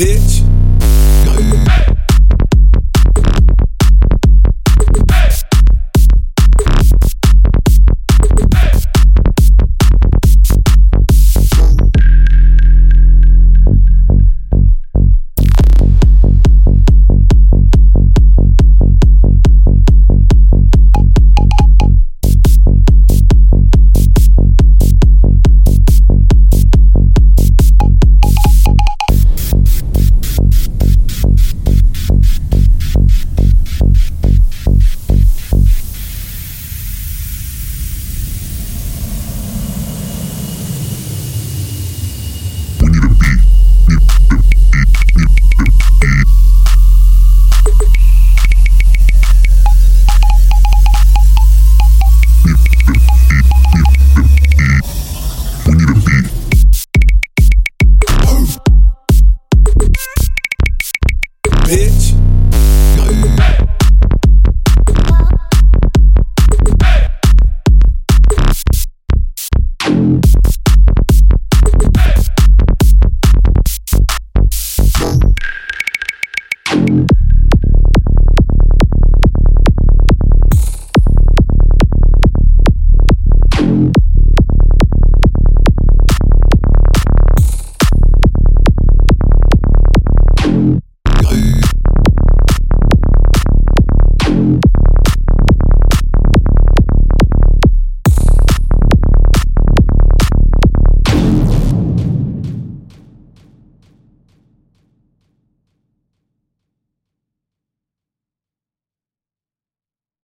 fazer bitch.